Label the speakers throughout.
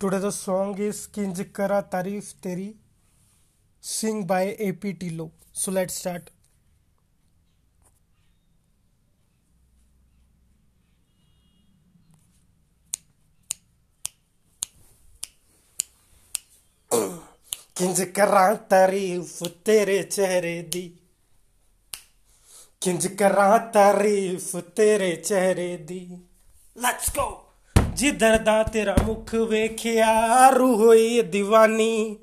Speaker 1: Today the song is Kinj Kara Tarif Teri, sing by AP Tilo. So let's start. ਕਿੰਜ ਕਰਾਂ ਤਾਰੀਫ ਤੇਰੇ ਚਿਹਰੇ ਦੀ ਕਿੰਜ ਕਰਾਂ ਤਾਰੀਫ ਤੇਰੇ ਚਿਹਰੇ ਦੀ ਲੈਟਸ ਗੋ ਜਿੱਧਰ ਦਾ ਤੇਰਾ ਮੁਖ ਵੇਖਿਆ, ਰੂਹ ਹੋਈ دیਵਾਨੀ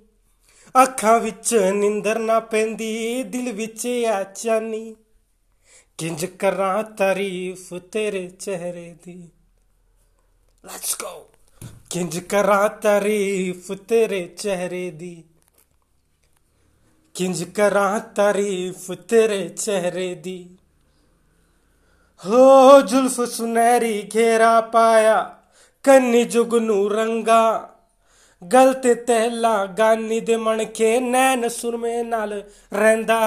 Speaker 1: ਅੱਖਾਂ ਵਿੱਚ ਨਿੰਦਰ ਨਾ ਪੈਂਦੀ, ਦਿਲ ਵਿੱਚ ਆ ਚਾਨੀ। ਕਿੰਜ ਕਰਾਂ ਤਾਰੀਫ ਤੇਰੇ ਚਿਹਰੇ ਦੀ। ਲੈਟਸ ਗੋ ਕਿੰਜ ਕਰਾਂ ਤਾਰੀਫ ਤੇਰੇ ਚਿਹਰੇ ਦੀ। ਕਿੰਜ ਕਰਾਂ ਤਾਰੀਫ ਤੇਰੇ ਚਿਹਰੇ ਦੀ। ਹੋ, ਜ਼ੁਲਫ ਸੁਨਹਿਰੀ ਘੇਰਾ ਪਾਇਆ। ਕੰਨੀ ਜੁਗਨੂ ਰੰਗਾ, ਗਲ ਤੇ ਤਹਿਲਾ ਗਾਨੀ ਦੇ ਮਣਕੇ ਨੈਣ ਸੁਰਮੇ ਨਾਲ ਰਹਿੰਦਾ।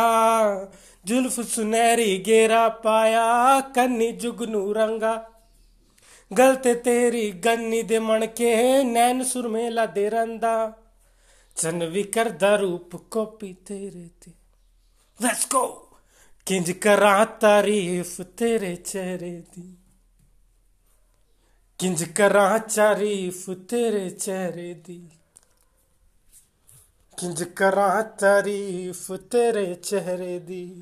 Speaker 1: ਜ਼ੁਲਫ ਸੁਨਹਿਰੀ ਘੇਰਾ ਪਾਇਆ, ਕੰਨੀ ਜੁਗਨੂ ਰੰਗਾ, ਗਲ ਤੇ ਤੇਰੀ ਗੰਨੀ ਦੇ ਮਣਕੇ ਨੈਣ ਸੁਰਮੇ ਲਾਦੇ ਰਹਿੰਦਾ। ਚੰਨ ਵੀ ਕਰਦਾ ਰੂਪ ਕਾਪੀ ਤੇਰੇ ਤੇ। ਲੈਟਸ ਗੋ ਕਿੰਜ ਕਰਾਂ ਤਾਰੀਫ ਤੇਰੇ ਚਿਹਰੇ ਦੀ। ਕਿੰਜ ਕਰਾਂ ਤਾਰੀਫ ਤੇਰੇ ਚਿਹਰੇ ਦੀ? ਕਿੰਜ ਕਰਾਂ ਤਾਰੀਫ ਤੇਰੇ ਚਿਹਰੇ ਦੀ?